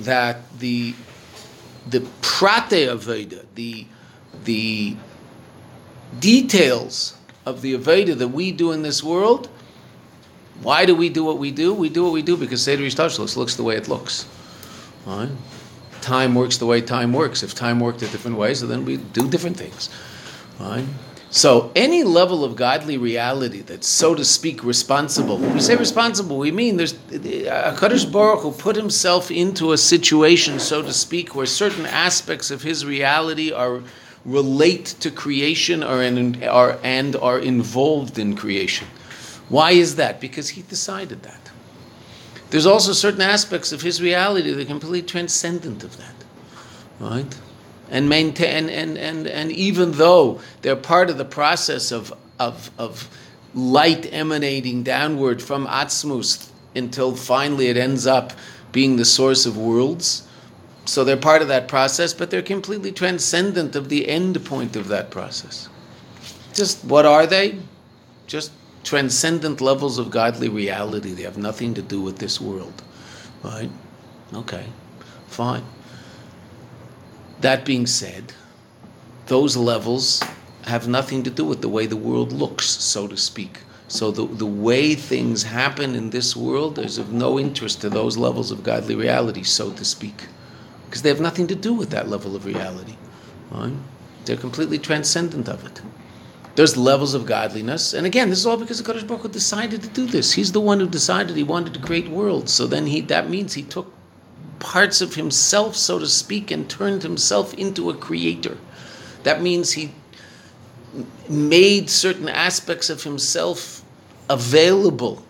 that the the prate aveda, the the details of the aveda that we do in this world. Why do we do what we do? We do what we do because Seder Ishtashlos looks the way it looks. Time works the way time works. If time worked a different way, so then we do different things. So any level of godly reality that's, so to speak, responsible. When we say responsible, we mean there's uh, a Kadosh Baruch who put himself into a situation, so to speak, where certain aspects of his reality are relate to creation or in, are, and are involved in creation. Why is that? Because he decided that. There's also certain aspects of his reality that are completely transcendent of that. Right? And maintain and, and, and even though they're part of the process of, of, of light emanating downward from Atzmus until finally it ends up being the source of worlds. So they're part of that process, but they're completely transcendent of the end point of that process. Just what are they? Just transcendent levels of godly reality. They have nothing to do with this world. Right? Okay, fine. That being said, those levels have nothing to do with the way the world looks, so to speak. So the, the way things happen in this world is of no interest to those levels of godly reality, so to speak. Because they have nothing to do with that level of reality. Right? They're completely transcendent of it. There's levels of godliness. And again, this is all because the Baruch Hu decided to do this. He's the one who decided he wanted to create worlds. So then he that means he took parts of himself, so to speak, and turned himself into a creator. That means he made certain aspects of himself available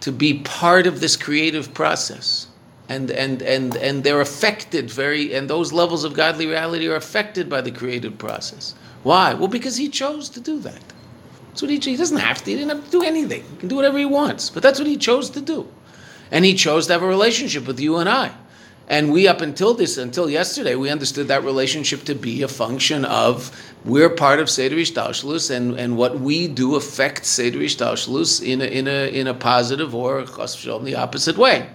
to be part of this creative process. And, and, and, and they're affected very, and those levels of godly reality are affected by the creative process. Why? Well, because he chose to do that. That's what he, he doesn't have to. He didn't have to do anything. He can do whatever he wants. But that's what he chose to do. And he chose to have a relationship with you and I. And we, up until this, until yesterday, we understood that relationship to be a function of we're part of Seder Ishtalshlus, and, and what we do affects Seder Ishtalshlus in a, in, a, in a positive or the opposite way.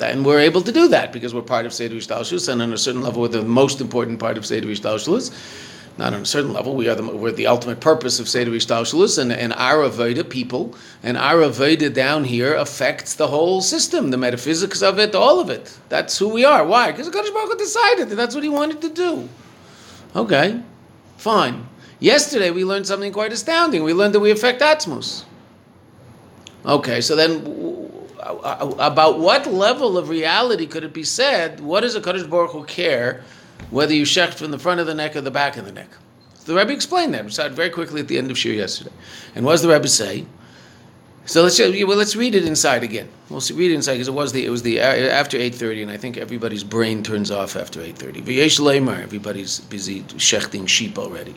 And we're able to do that because we're part of Seder Ishtalshlus, and on a certain level, we're the most important part of Seder Ishtalshlus not on a certain level. We are the, we're the ultimate purpose of Seder Ishtalshalus, and, and our Aveda people, and our Aveda down here affects the whole system, the metaphysics of it, all of it. That's who we are. Why? Because Kadosh Baruch Hu decided that that's what he wanted to do. Okay, fine. Yesterday we learned something quite astounding. We learned that we affect Atzmus. Okay, so then about what level of reality could it be said? What does a Kadosh Baruch Hu care? Whether you shecht from the front of the neck or the back of the neck. So the Rebbe explained that. We saw it very quickly at the end of shiur yesterday. And what does the Rebbe say? So let's well, let's read it inside again. We'll see, read it inside because it was the it was the uh, after eight thirty, and I think everybody's brain turns off after eight thirty. V'yesh leimer, everybody's busy shechting sheep already.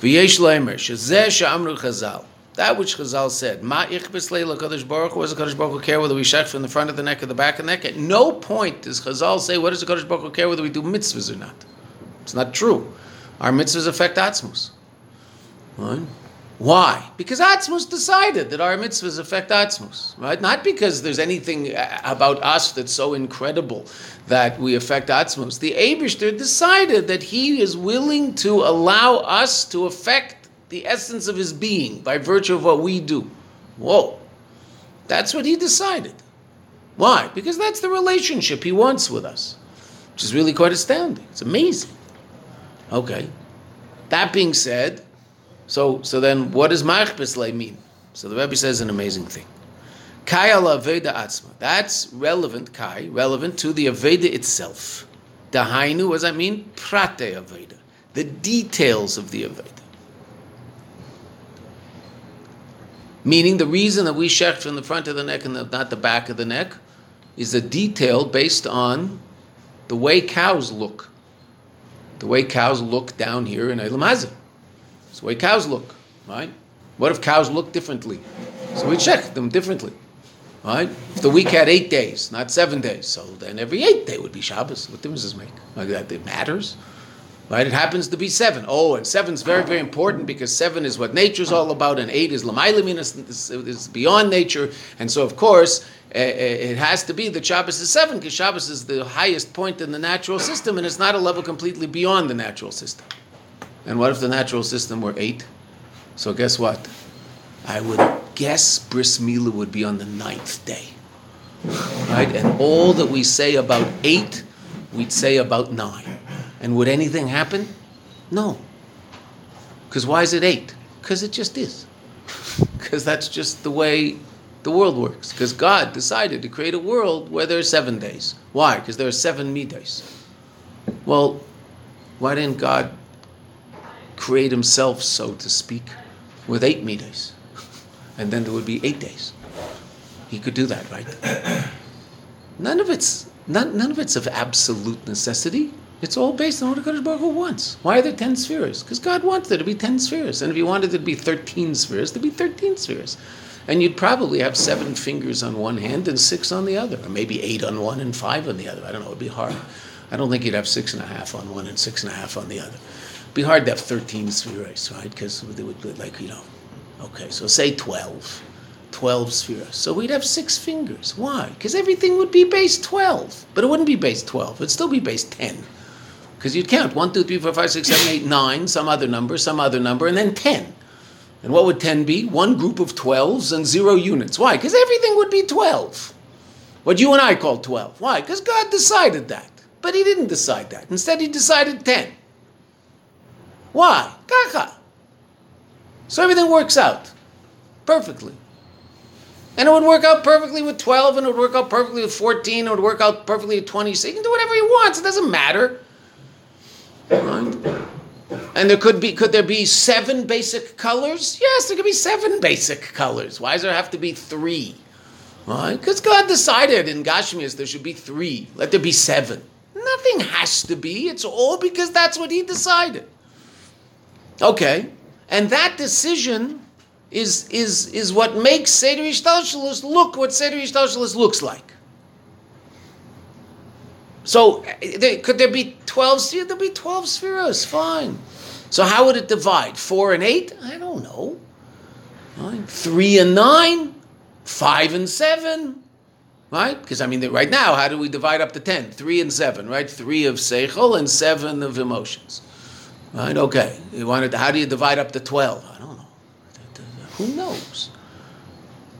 V'yesh leimer, shezeh she'amru chazal. That which Chazal said, Ma ich leila Kadosh Baruch Hu, does the Kadosh Baruch Hu care whether we shech from the front of the neck or the back of the neck? At no point does Chazal say, what does the Kadosh Baruch Hu care whether we do mitzvahs or not? It's not true. Our mitzvahs affect Atzmus. Right? Why? Because Atzmus decided that our mitzvahs affect Atzmus, right? Not because there's anything uh, about us that's so incredible that we affect Atzmus. The Abishter decided that he is willing to allow us to affect the essence of his being by virtue of what we do. Whoa. That's what he decided. Why? Because that's the relationship he wants with us, which is really quite astounding. It's amazing. Okay. That being said, so so then what does Machbisle mean? So the Rebbe says an amazing thing. Kai ala Aveda Atzma. That's relevant, Kai, relevant to the Aveda itself. Dahainu, what does that mean? Prate Aveda. The details of the Aveda. Meaning the reason that we shecht from the front of the neck and the, not the back of the neck is a detail based on the way cows look. The way cows look down here in Eilam It's the way cows look, right? What if cows look differently? So we check them differently, right? If the week had eight days, not seven days, so then every eight day would be Shabbos. What difference does it make? Like that, it matters. Right? It happens to be seven. Oh, and seven's very, very important because seven is what nature's all about, and eight is Lamailaminus, is beyond nature. And so, of course, eh, eh, it has to be that Shabbos is seven because Shabbos is the highest point in the natural system, and it's not a level completely beyond the natural system. And what if the natural system were eight? So guess what? I would guess bris milah would be on the ninth day, right? And all that we say about eight, we'd say about nine. And would anything happen? No. Because why is it eight? Because it just is. Because that's just the way the world works. Because God decided to create a world where there are seven days. Why? Because there are seven days. Well, why didn't God create himself, so to speak, with eight days? And then there would be eight days. He could do that, right? None of it's none, none of it's of absolute necessity. It's all based on what Hakadosh Baruch Hu wants. Why are there ten spheres? Because God wants there to be ten spheres, and if He wanted there to be thirteen spheres, there'd be thirteen spheres, and you'd probably have seven fingers on one hand and six on the other, or maybe eight on one and five on the other. I don't know. It'd be hard. I don't think you'd have six and a half on one and six and a half on the other. It'd be hard to have thirteen spheres, right? Because they would be like you know, okay, so say twelve. 12 spheres. So we'd have six fingers. Why? Because everything would be base 12. But it wouldn't be base 12. It'd still be base 10. Because you'd count 1, 2, 3, 4, 5, 6, 7, 8, 9, some other number, some other number, and then 10. And what would 10 be? One group of 12s and zero units. Why? Because everything would be 12. What you and I call 12. Why? Because God decided that. But He didn't decide that. Instead, He decided 10. Why? Kacha. So everything works out perfectly. And it would work out perfectly with 12, and it would work out perfectly with 14, and it would work out perfectly with 26. He can do whatever he wants, it doesn't matter. Right? And there could be could there be seven basic colors? Yes, there could be seven basic colors. Why does there have to be three? Right? Because God decided in Gashmias there should be three. Let there be seven. Nothing has to be. It's all because that's what He decided. Okay, and that decision is is is what makes Seder Ishtalshalos look what Seder Ishtalshalos looks like. So eh, there, could there be 12 spheres? There'll be 12 spheres, fine. So how would it divide? Four and eight? I don't know. Right? Three and nine? Five and seven? Right? Because I mean, right now, how do we divide up to ten? Three and seven, right? Three of seichel and seven of emotions. Right? Okay. You wanted. How do you divide up to twelve? I don't know. Who knows?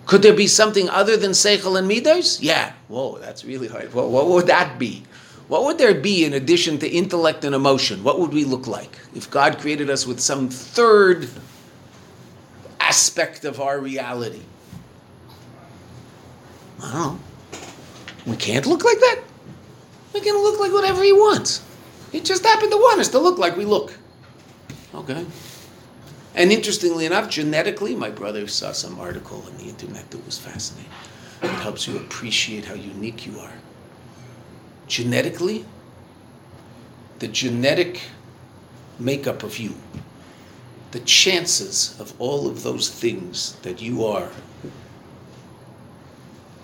Could there be something other than seichel and midos? Yeah. Whoa, that's really hard. What would that be? What would there be in addition to intellect and emotion? What would we look like if God created us with some third aspect of our reality? I don't. We can't look like that. We can look like whatever He wants. He just happened to want us to look like we look. Okay. And interestingly enough, genetically, my brother saw some article on the internet that was fascinating. It helps you appreciate how unique you are. Genetically, the genetic makeup of you, the chances of all of those things that you are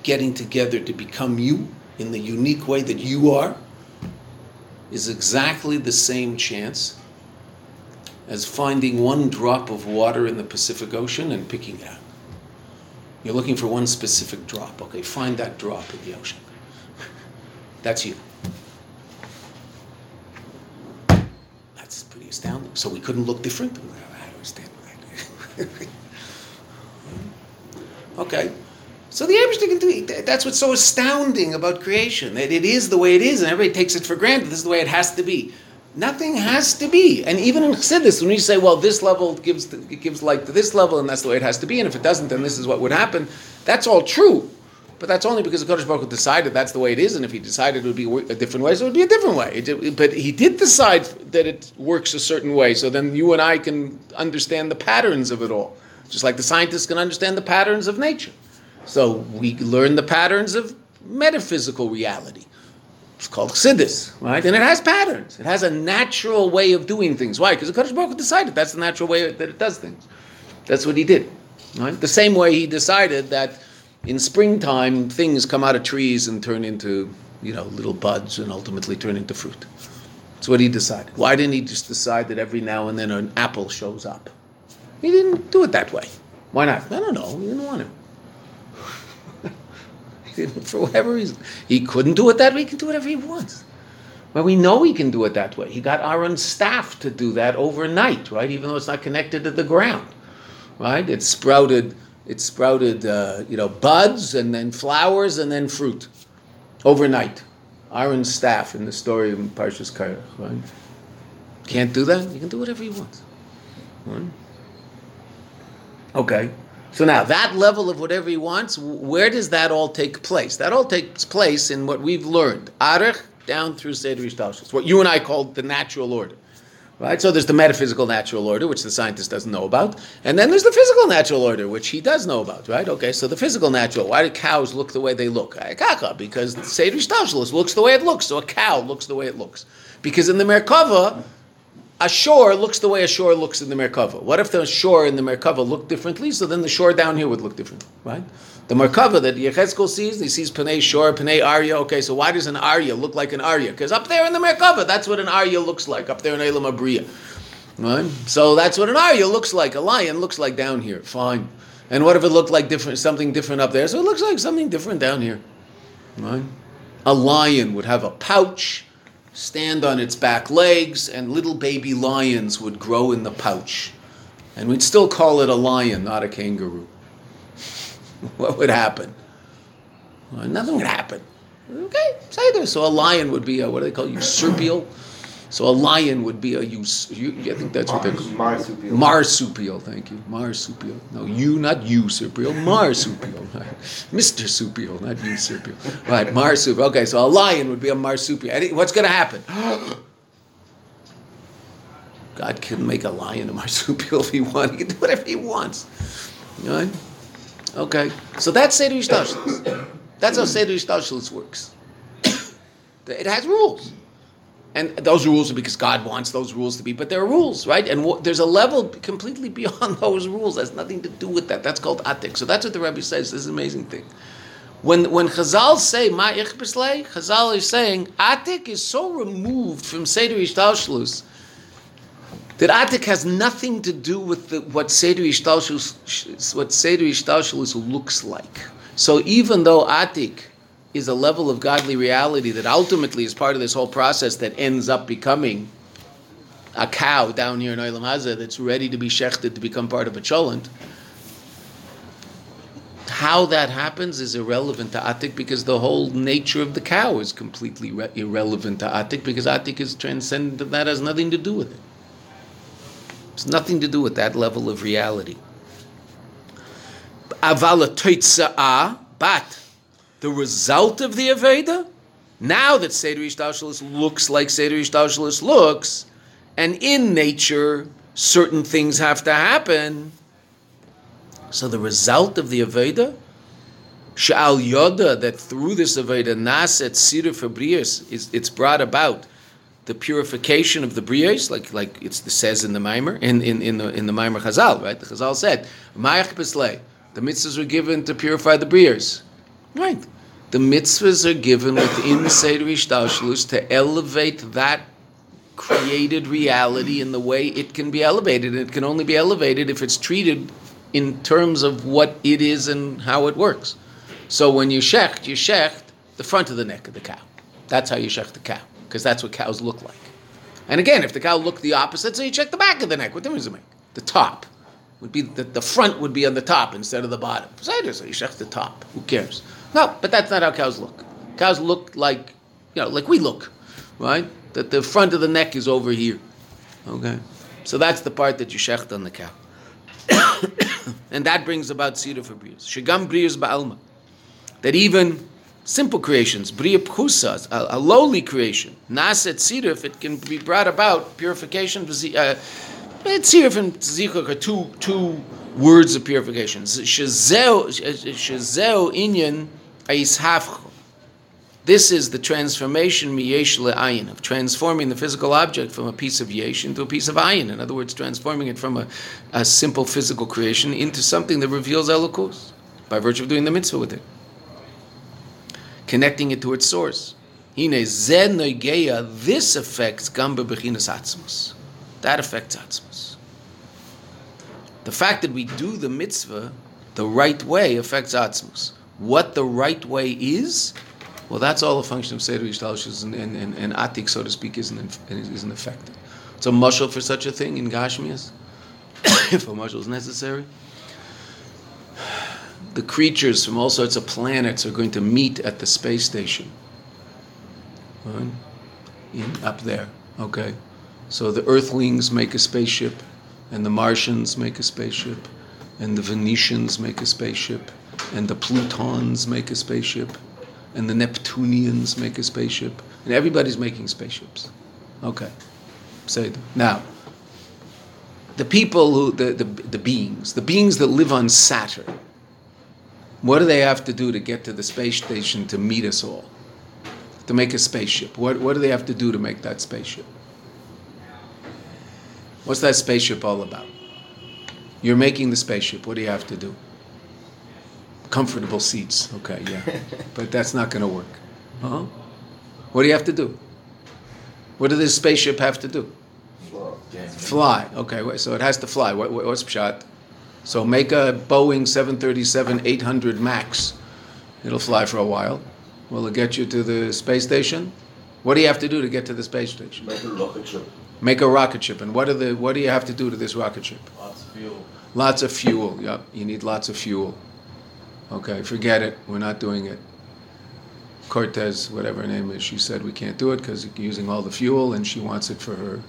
getting together to become you in the unique way that you are is exactly the same chance as finding one drop of water in the Pacific Ocean and picking it out. You're looking for one specific drop. Okay, find that drop in the ocean. That's you. That's pretty astounding. So we couldn't look different? I understand that. okay. So the Abishta can do that's what's so astounding about creation. That it is the way it is, and everybody takes it for granted. This is the way it has to be. Nothing has to be. And even in Chassidus, when you say, well, this level gives, gives light to this level, and that's the way it has to be, and if it doesn't, then this is what would happen, that's all true. But that's only because the Kodesh Baruch Hu decided that's the way it is, and if he decided it would be a different way, so it would be a different way. But he did decide that it works a certain way, so then you and I can understand the patterns of it all. Just like the scientists can understand the patterns of nature. So we learn the patterns of metaphysical reality. It's called chassidus, right? And it has patterns. It has a natural way of doing things. Why? Because the Kodesh Baruch Hu decided that's the natural way that it does things. That's what he did. Right? The same way he decided that in springtime things come out of trees and turn into, you know, little buds and ultimately turn into fruit. That's what he decided. Why didn't he just decide that every now and then an apple shows up? He didn't do it that way. Why not? I don't know. He didn't want to. for whatever reason. He couldn't do it that way. He can do whatever he wants. But we know he can do it that way. He got Aaron's staff to do that overnight, right? Even though it's not connected to the ground, right? It sprouted, it sprouted, uh, you know, buds and then flowers and then fruit overnight. Aaron's staff in the story of Parshas Korach, right? Can't do that. You can do whatever you want. Right? Okay. So now that level of whatever he wants, where does that all take place? That all takes place in what we've learned. Arich down through Seder Ishtalshus, what you and I call the natural order. Right? So there's the metaphysical natural order, which the scientist doesn't know about, and then there's the physical natural order, which he does know about, right? Okay, so the physical natural, why do cows look the way they look? Because Seder Ishtalshus looks the way it looks, so a cow looks the way it looks. Because in the Merkava, a shore looks the way a shore looks in the Merkava. What if the shore in the Merkava looked differently? So then the shore down here would look different, right? The Merkava that Yechezkel sees, he sees Panay Shore, Panay Arya. Okay, so why does an Arya look like an Arya? Because up there in the Merkava, that's what an Arya looks like, up there in Elam Abriya. Right? So that's what an Arya looks like. A lion looks like down here. Fine. And what if it looked like different, something different up there? So it looks like something different down here. Right? A lion would have a pouch, stand on its back legs, and little baby lions would grow in the pouch. And we'd still call it a lion, not a kangaroo. what would happen? Well, nothing would happen. Okay, say there. So a lion would be a, what do they call usurpial? So a lion would be a use. I think that's what they're called. Marsupial. Marsupial, thank you. Marsupial. No, you, not you, Supial. Marsupial. Mr. Supial, not you, Supial. Right, marsupial. Okay, so a lion would be a marsupial. What's going to happen? God can make a lion a marsupial if he wants. He can do whatever he wants. Right? Okay, so that's Seder Yishtashlus. That's how Seder Yishtashlus works. It has rules. And those rules are because God wants those rules to be, but there are rules, right? And w- there's a level completely beyond those rules. That's nothing to do with that. That's called atik. So that's what the Rebbe says. This is an amazing thing. When when Chazal say ma ich bislei, Chazal is saying atik is so removed from Seder Yishtashlus that atik has nothing to do with the, what Seder Yishtalshalus what Seder Yishtalshalus looks like. So even though atik is a level of godly reality that ultimately is part of this whole process that ends up becoming a cow down here in Olam Hazeh that's ready to be shechted to become part of a cholent. How that happens is irrelevant to Atik because the whole nature of the cow is completely re- irrelevant to Atik because Atik is transcendent. And that has nothing to do with it. It's nothing to do with that level of reality. Avala but the result of the Aveda, now that Seder Ishtashalis looks like Seder Ishtashalis looks, and in nature, certain things have to happen. So the result of the Aveda, Sha'al Yoda, that through this Aveda, Naset Sira Fabrius, is it's brought about the purification of the briyos, like like it says in the Maimer, in, in, in the in the Maimer Chazal, right? The Chazal said, Beslei, the mitzvahs were given to purify the briyos. Right. The mitzvahs are given within Seder Ishtashlus to elevate that created reality in the way it can be elevated. And it can only be elevated if it's treated in terms of what it is and how it works. So when you shecht, you shecht the front of the neck of the cow. That's how you shecht the cow, because that's what cows look like. And again, if the cow looked the opposite, so you check the back of the neck. What difference does it make? The top would be the, the front would be on the top instead of the bottom. So you shecht the top. Who cares? No, but that's not how cows look. Cows look like, you know, like we look, right? That the front of the neck is over here. Okay? So that's the part that you shecht on the cow. and that brings about Sira for Brias. Shigam Brias Ba'alma. That even simple creations, Bria Pchusa, a, lowly creation, Naset Sira, if it can be brought about, purification, uh, it's here from are two, two words of purification. Shazeo inyan this is the transformation miyesh le'ayin, of transforming the physical object from a piece of yesh into a piece of ayin. In other words, transforming it from a, a simple physical creation into something that reveals elokus by virtue of doing the mitzvah with it, connecting it to its source. This affects gamba bechinas atzmus. That affects atzmus. The fact that we do the mitzvah the right way affects atzmus. What the right way is, well, that's all a function of Seder Yishtalshus and, and, and, and Atik, so to speak, isn't, isn't affected. So, mushal for such a thing in Gashmias, if a mushal is necessary. The creatures from all sorts of planets are going to meet at the space station. Right? In, up there, okay? So the Earthlings make a spaceship, and the Martians make a spaceship, and the Venetians make a spaceship, and the Plutons make a spaceship, and the Neptunians make a spaceship, and everybody's making spaceships. Okay, say. Now, the people who, the, the, the beings, the beings that live on Saturn, what do they have to do to get to the space station to meet us all? To make a spaceship. What, what do they have to do to make that spaceship? What's that spaceship all about? You're making the spaceship. What do you have to do? Comfortable seats. Okay, yeah. but that's not going to work. Huh? What do you have to do? What does this spaceship have to do? Fly. Okay, so it has to fly. What, what's shot? So make a Boeing 737 800 MAX. It'll fly for a while. Will it get you to the space station? What do you have to do to get to the space station? Make a rocket ship. Make a rocket ship. And what are the what do you have to do to this rocket ship? Lots of fuel. Lots of fuel. Yep. You need lots of fuel. Okay, forget it. We're not doing it. Cortez, whatever her name is, she said we can't do it because using all the fuel, and she wants it for her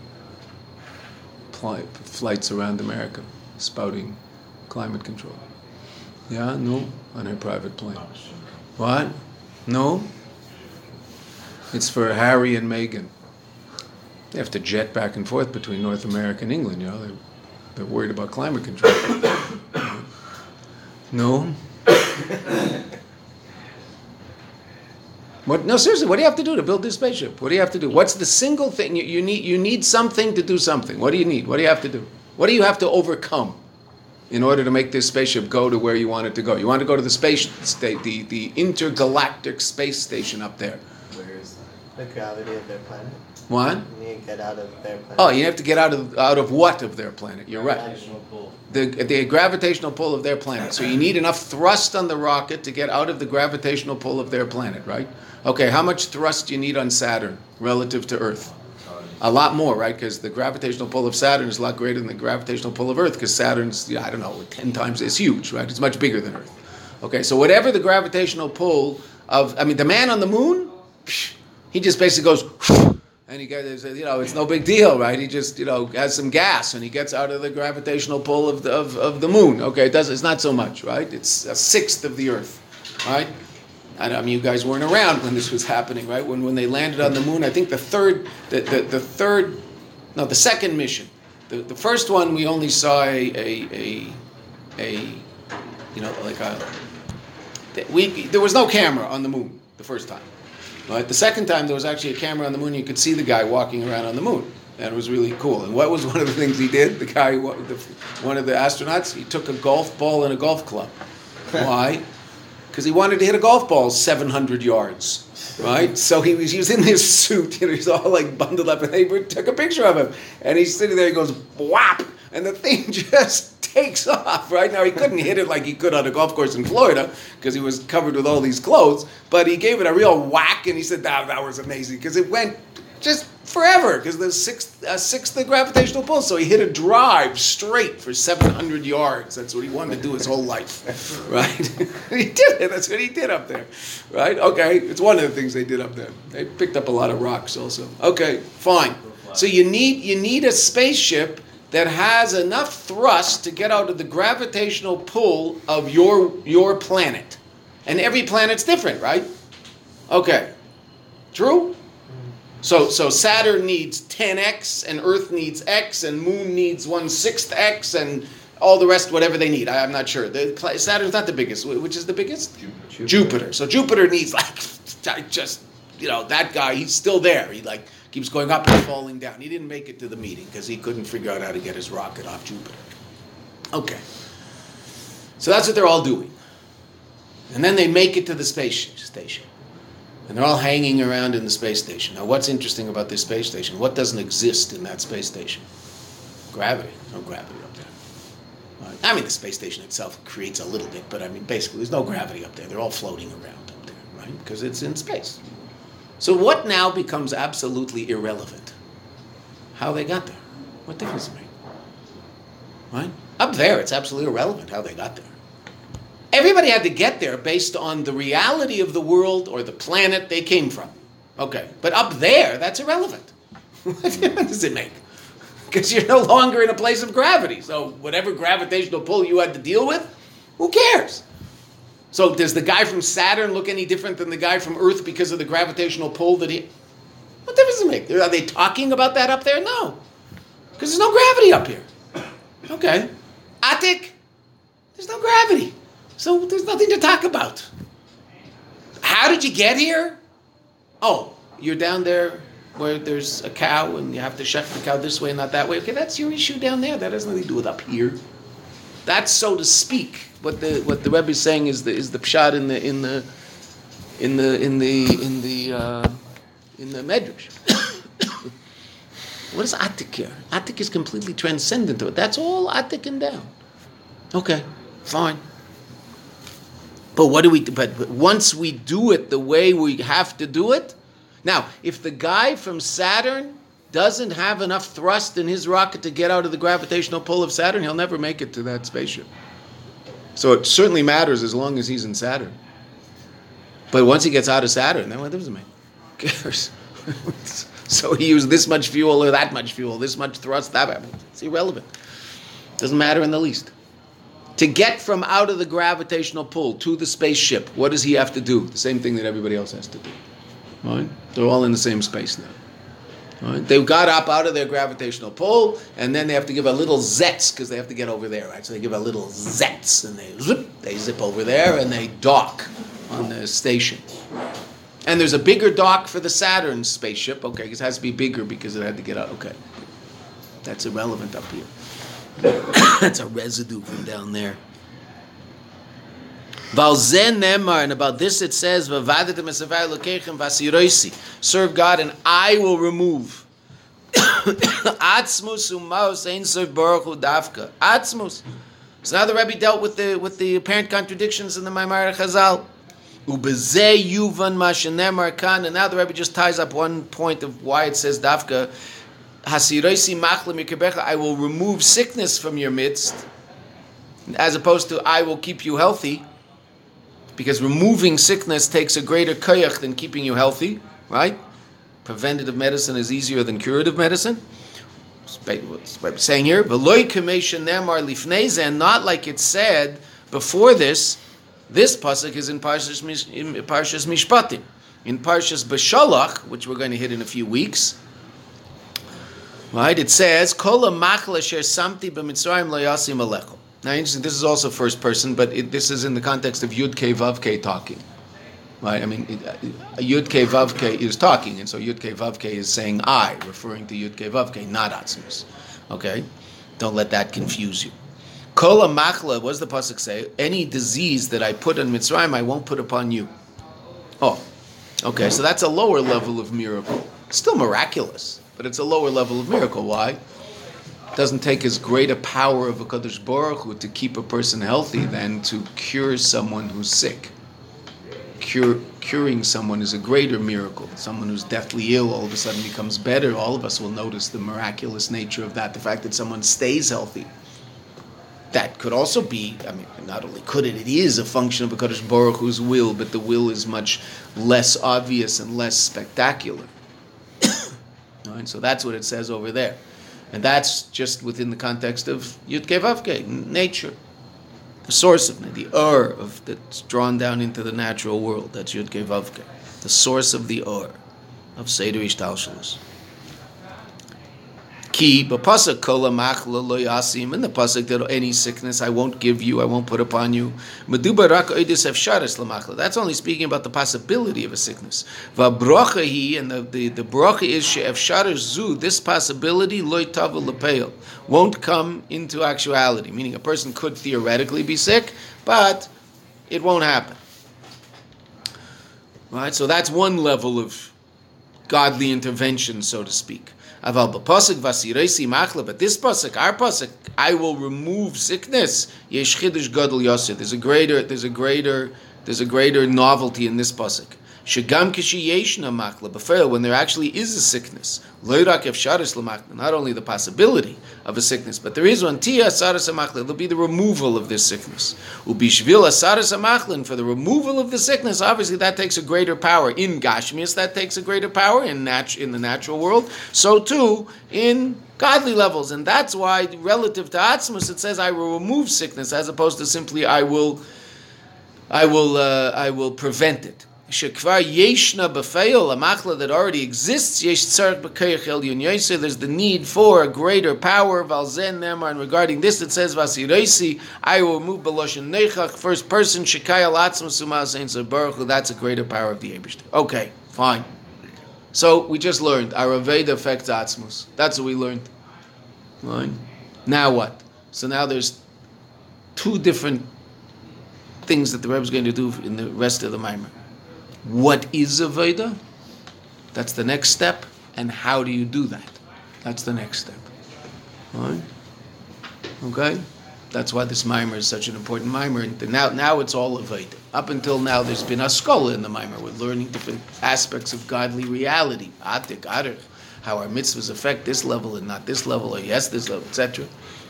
pli- flights around America, spouting climate control. Yeah, no, on her private plane. What? No. It's for Harry and Meghan. They have to jet back and forth between North America and England. You know, they're, they're worried about climate control. no. What? No, seriously. What do you have to do to build this spaceship? What do you have to do? What's the single thing you, you need? You need something to do something. What do you need? What do you have to do? What do you have to overcome in order to make this spaceship go to where you want it to go? You want to go to the space state, the the intergalactic space station up there. Where is that? The gravity of their planet. What? You need to get out of their planet. Oh, you have to get out of out of what of their planet? You're right. The the gravitational pull of their planet. So you need enough thrust on the rocket to get out of the gravitational pull of their planet, right? Okay, how much thrust do you need on Saturn relative to Earth? A lot more, right? Because the gravitational pull of Saturn is a lot greater than the gravitational pull of Earth. Because Saturn's, yeah, I don't know, ten times. It's huge, right? It's much bigger than Earth. Okay, so whatever the gravitational pull of, I mean, the man on the moon, he just basically goes, and he gets, you know, it's no big deal, right? He just, you know, has some gas and he gets out of the gravitational pull of the, of, of the moon. Okay, it does, it's not so much, right? It's a sixth of the Earth, right? And I mean, you guys weren't around when this was happening, right? When, when they landed on the moon, I think the third, the, the, the third, no, the second mission. The, the first one, we only saw a, a, a, a you know, like a, we, there was no camera on the moon the first time. Right? The second time, there was actually a camera on the moon. You could see the guy walking around on the moon. That was really cool. And what was one of the things he did? The guy, the, one of the astronauts, he took a golf ball and a golf club. Why? Because he wanted to hit a golf ball 700 yards. Right? So he was, he was in this suit, you know, he's all like bundled up, and they took a picture of him. And he's sitting there, he goes, whap! And the thing just takes off. Right now, he couldn't hit it like he could on a golf course in Florida because he was covered with all these clothes. But he gave it a real whack, and he said that that was amazing because it went just forever because the sixth uh, sixth the gravitational pull. So he hit a drive straight for 700 yards. That's what he wanted to do his whole life, right? he did it. That's what he did up there, right? Okay, it's one of the things they did up there. They picked up a lot of rocks also. Okay, fine. So you need you need a spaceship that has enough thrust to get out of the gravitational pull of your your planet. And every planet's different, right? Okay. True? So so Saturn needs 10x and Earth needs x and Moon needs 1 6th x and all the rest whatever they need. I, am not sure. The, Saturn's not the biggest. Which is the biggest? Jupiter. Jupiter. So Jupiter needs like just you know that guy. He's still there. He like keeps going up and falling down. He didn't make it to the meeting because he couldn't figure out how to get his rocket off Jupiter. Okay. So that's what they're all doing. And then they make it to the space station. And they're all hanging around in the space station. Now, what's interesting about this space station? What doesn't exist in that space station? Gravity. No gravity up there. Right. I mean, the space station itself creates a little bit, but I mean, basically, there's no gravity up there. They're all floating around up there, right? Because it's in space. So, what now becomes absolutely irrelevant? How they got there. What difference does it make? Right? Up there, it's absolutely irrelevant how they got there. Everybody had to get there based on the reality of the world or the planet they came from. Okay, but up there, that's irrelevant. what difference does it make? Because you're no longer in a place of gravity. So whatever gravitational pull you had to deal with, who cares? So does the guy from Saturn look any different than the guy from Earth because of the gravitational pull that he? What difference does it make? Are they talking about that up there? No, because there's no gravity up here. Okay, Atik, there's no gravity. So there's nothing to talk about. How did you get here? Oh, you're down there where there's a cow and you have to shut the cow this way and not that way. Okay, that's your issue down there. That has nothing to do with up here. That's so to speak. What the what the Rebbe is saying is the is the pshat in the in the in the in the in the uh, in the medrash. what is Atik here? Atik is completely transcendent to it. That's all Atik and down. Okay, fine. But what do we? But, but once we do it the way we have to do it, now if the guy from Saturn doesn't have enough thrust in his rocket to get out of the gravitational pull of Saturn, he'll never make it to that spaceship. So it certainly matters as long as he's in Saturn. But once he gets out of Saturn, then what does it make? cares? so he used this much fuel or that much fuel, this much thrust, that. It's irrelevant. Doesn't matter in the least. To get from out of the gravitational pull to the spaceship, what does he have to do? The same thing that everybody else has to do. Right? They're all in the same space now. Right? They got up out of their gravitational pull, and then they have to give a little zetz because they have to get over there, right? So they give a little zetz, and they zip, they zip over there, and they dock on the station. And there's a bigger dock for the Saturn spaceship. Okay, because it has to be bigger because it had to get out. Okay, that's irrelevant up here. That's a residue from down there. Nemar, and about this it says, Serve God, and I will remove. Atzmus umaus ein serve baruch dafka. Atzmus. So now the Rebbe dealt with the with the apparent contradictions in the Maimar Chazal. Ubeze yuvan mashenemar kan, and now the Rebbe just ties up one point of why it says dafka. I will remove sickness from your midst, as opposed to I will keep you healthy, because removing sickness takes a greater koyach than keeping you healthy, right? Preventative medicine is easier than curative medicine. What I'm saying here, and not like it said before this. This pasuk is in Parshas, Parshas Mishpatim. In Parshas Beshalach, which we're going to hit in a few weeks, Right? It says, Kol machla sher samti b'mitzrayim lo yasim alecho. Now, interesting, this is also first person, but it, this is in the context of Yud Ke talking. Right? I mean, uh, Yud Ke is talking, and so Yud Ke is saying I, referring to Yud Ke, not Atzmus. Okay? Don't let that confuse you. Kol machla, what does the Pasuk say? Any disease that I put on Mitzrayim, I won't put upon you. Oh, okay, so that's a lower level of miracle. Still miraculous but it's a lower level of miracle. Why? Doesn't take as great a power of a Kadosh Baruch Hu to keep a person healthy than to cure someone who's sick. Cure, curing someone is a greater miracle. Someone who's deathly ill all of a sudden becomes better. All of us will notice the miraculous nature of that. The fact that someone stays healthy. That could also be, I mean, not only could it, it is a function of a Kadosh Baruch Hu's will, but the will is much less obvious and less spectacular. Right? So that's what it says over there. And that's just within the context of Yud Vavke, nature. The source of the Ur of that's drawn down into the natural world. That's Yud Vavke. The source of the Ur of Seder Ishtalshalos. Ki b'pasuk kol machla lo yasim. In the pasuk that any sickness I won't give you, I won't put upon you. Meduba rak oidis efsharis lamachla. That's only speaking about the possibility of a sickness. V'brocha he and the the, the brocha is she'efsharis zu. This possibility loy tavel lepeil won't come into actuality. Meaning a person could theoretically be sick, but it won't happen. Right? So that's one level of godly intervention, so to speak. Aval b'pasuk vasireisi machla, but this pasuk, our pasuk, I will remove sickness. Yesh chidush gadol yosef. There's a greater, there's a greater, there's a greater novelty in this pasuk. Shagam kishiyeshna makla when there actually is a sickness. Loirak efsharis l'makla, not only the possibility of a sickness, but there is one. Tia asaris amakla, there'll be the removal of this sickness. Ubishvil asaris amakla, for the removal of the sickness, obviously that takes a greater power. In Gashmias, that takes a greater power in, nat- in the natural world. So too in godly levels. And that's why, relative to Atzmus, it says, I will remove sickness, as opposed to simply, I will, I will, uh, I will prevent it. Shekvar yeshna b'feil, a machla that already exists, yesh tzarek b'kayach el there's the need for a greater power, valzen nemar, and regarding this it says, vasireisi, I will remove beloshen nechach, first person, shekaya latzim sumal sein baruch that's a greater power of the Abishter. Okay, fine. So we just learned, our Aveda affects Atzmus. That's what we learned. Right? Now what? So now there's two different things that the Rebbe is going to do in the rest of the Maimer. What is Aveda? That's the next step. And how do you do that? That's the next step. Right? Okay? That's why this mimer is such an important mimer. And now, now it's all Aveda. Up until now, there's been a scholar in the mimer. We're learning different aspects of godly reality. Atik, how our mitzvahs affect this level and not this level, or yes, this level, etc.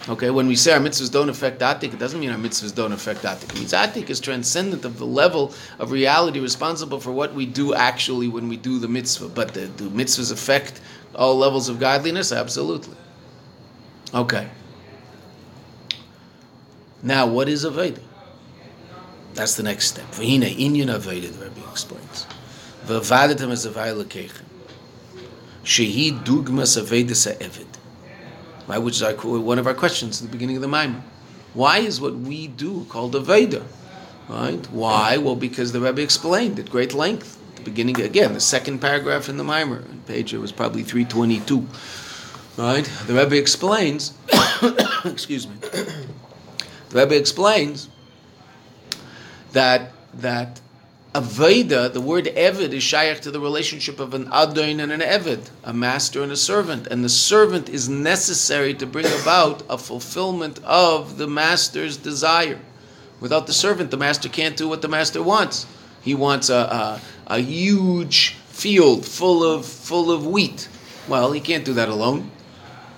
Okay, when we say our mitzvahs don't affect Atik, it doesn't mean our mitzvahs don't affect Atik. It means Atik is transcendent of the level of reality responsible for what we do actually when we do the mitzvah. But the, do mitzvahs affect all levels of godliness? Absolutely. Okay. Now, what is Aveda? That's the next step. V'hina inyan Aveda, the Rebbe explains. V'avadatam es avay lekechem. Shehi dugmas Aveda sa'evid which is our, one of our questions at the beginning of the Maimon. Why is what we do called a Veda? Right? Why? Well, because the Rebbe explained at great length. At the beginning, again, the second paragraph in the Mimer, page it was probably 322. Right? The Rebbe explains, excuse me, the Rebbe explains that that Aveda, the word Eved is shaykh to the relationship of an Adon and an Eved, a master and a servant. And the servant is necessary to bring about a fulfillment of the master's desire. Without the servant, the master can't do what the master wants. He wants a, a, a huge field full of, full of wheat. Well, he can't do that alone.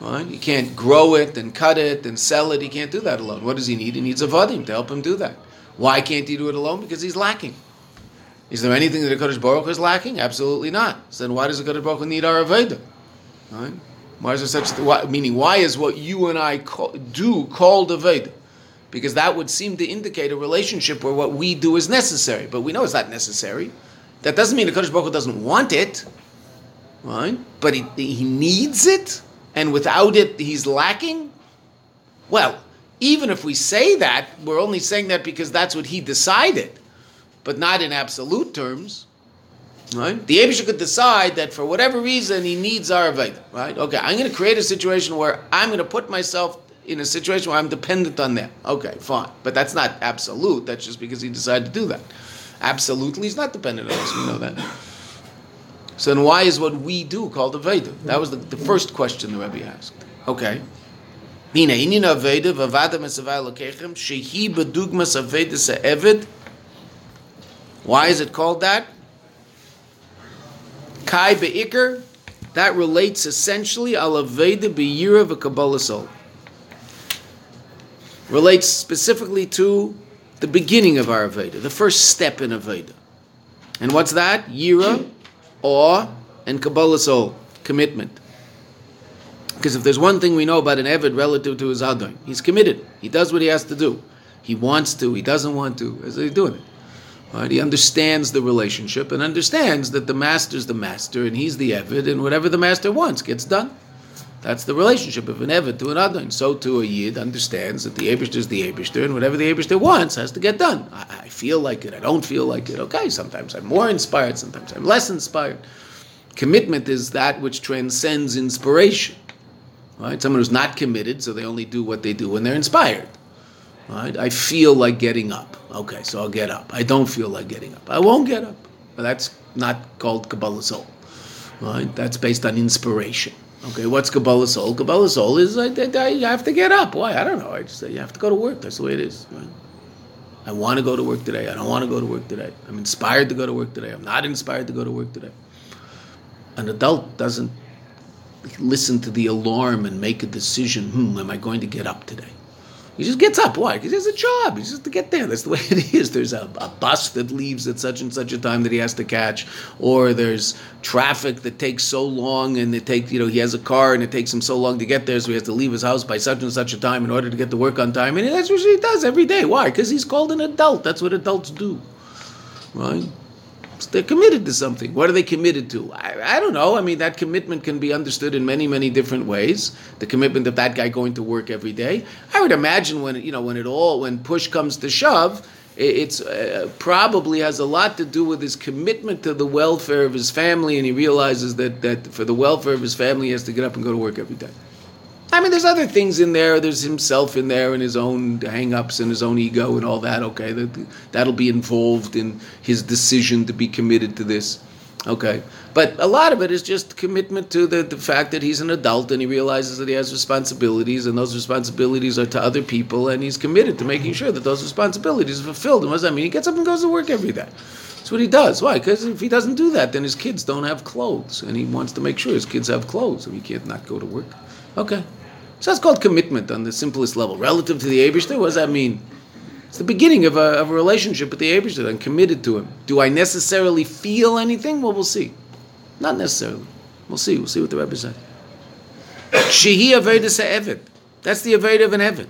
Right? He can't grow it and cut it and sell it. He can't do that alone. What does he need? He needs a vadim to help him do that. Why can't he do it alone? Because he's lacking. Is there anything that the Kodesh Baruch is lacking? Absolutely not. So then why does the Kodesh Baruch need our Aveda? Right? Why is there such, why, meaning why is what you and I call, do called Aveda? Because that would seem to indicate a relationship where what we do is necessary. But we know it's not necessary. That doesn't mean the Kodesh Baruch doesn't want it. Right? But he, he needs it, and without it, he's lacking? Well, even if we say that, we're only saying that because that's what he decided but not in absolute terms. Right? Mm-hmm. The Abisha could decide that for whatever reason he needs our Veda. Right? Okay, I'm going to create a situation where I'm going to put myself in a situation where I'm dependent on them. Okay, fine. But that's not absolute. That's just because he decided to do that. Absolutely, he's not dependent on us. We know that. So then why is what we do called a Veda? That was the, the first question the Rebbe asked. Okay. Mina inyan Aveda v'avada mesavai lokechem shehi bedugmas Aveda se'evid why is it called that? Kai be'ikr, that relates essentially al aveda be'yira v'kabbalah soul. Relates specifically to the beginning of our Aveda, the first step in Aveda. And what's that? Yira, awe, and Kabbalah soul, commitment. Because if there's one thing we know about an Evid relative to his Adon, he's committed. He does what he has to do. He wants to, he doesn't want to. Is he's doing it? Right? He understands the relationship and understands that the master's the master and he's the Evid, and whatever the master wants gets done. That's the relationship of an Evid to another. And so too a Yid understands that the Abishter is the Abishter, and whatever the Abishter wants has to get done. I, I, feel like it, I don't feel like it. Okay, sometimes I'm more inspired, sometimes I'm less inspired. Commitment is that which transcends inspiration. Right? Someone who's not committed, so they only do what they do when they're inspired. Right? I feel like getting up. Okay, so I'll get up. I don't feel like getting up. I won't get up. That's not called Kabbalah Soul. Right? That's based on inspiration. Okay, what's Kabbalah Soul? Kabbalah Soul is I, I, I have to get up. Why? I don't know. I just say you have to go to work. That's the way it is. Right? I want to go to work today. I don't want to go to work today. I'm inspired to go to work today. I'm not inspired to go to work today. An adult doesn't listen to the alarm and make a decision. Hmm, am I going to get up today? He just gets up. Why? Because he has a job. He just to get there. That's the way it is. There's a, a, bus that leaves at such and such a time that he has to catch, or there's traffic that takes so long, and it takes you know he has a car and it takes him so long to get there, so he has to leave his house by such and such a time in order to get to work on time. And that's what he does every day. Why? Because he's called an adult. That's what adults do, right? They're committed to something. What are they committed to? I, I, don't know. I mean, that commitment can be understood in many, many different ways. The commitment of that guy going to work every day. I would imagine when you know when it all when push comes to shove, it, it's uh, probably has a lot to do with his commitment to the welfare of his family, and he realizes that that for the welfare of his family, he has to get up and go to work every day. I mean, there's other things in there. There's himself in there and his own hang-ups and his own ego and all that. Okay, that, that'll be involved in his decision to be committed to this. Okay, but a lot of it is just commitment to the, the fact that he's an adult and he realizes that he has responsibilities and those responsibilities are to other people and he's committed to making sure that those responsibilities are fulfilled. And what does that mean? He gets up and goes to work every day. That's what he does. Why? Because if he doesn't do that, then his kids don't have clothes and he wants to make sure his kids have clothes and he can't not go to work. Okay. So that's called commitment on the simplest level. Relative to the Abishter, what does that mean? It's the beginning of a, of a relationship with the Abishter. I'm committed to him. Do I necessarily feel anything? Well, we'll see. Not necessarily. We'll see. We'll see what the Rebbe said. Shehi Avedis Eved. That's the Aved of an Eved.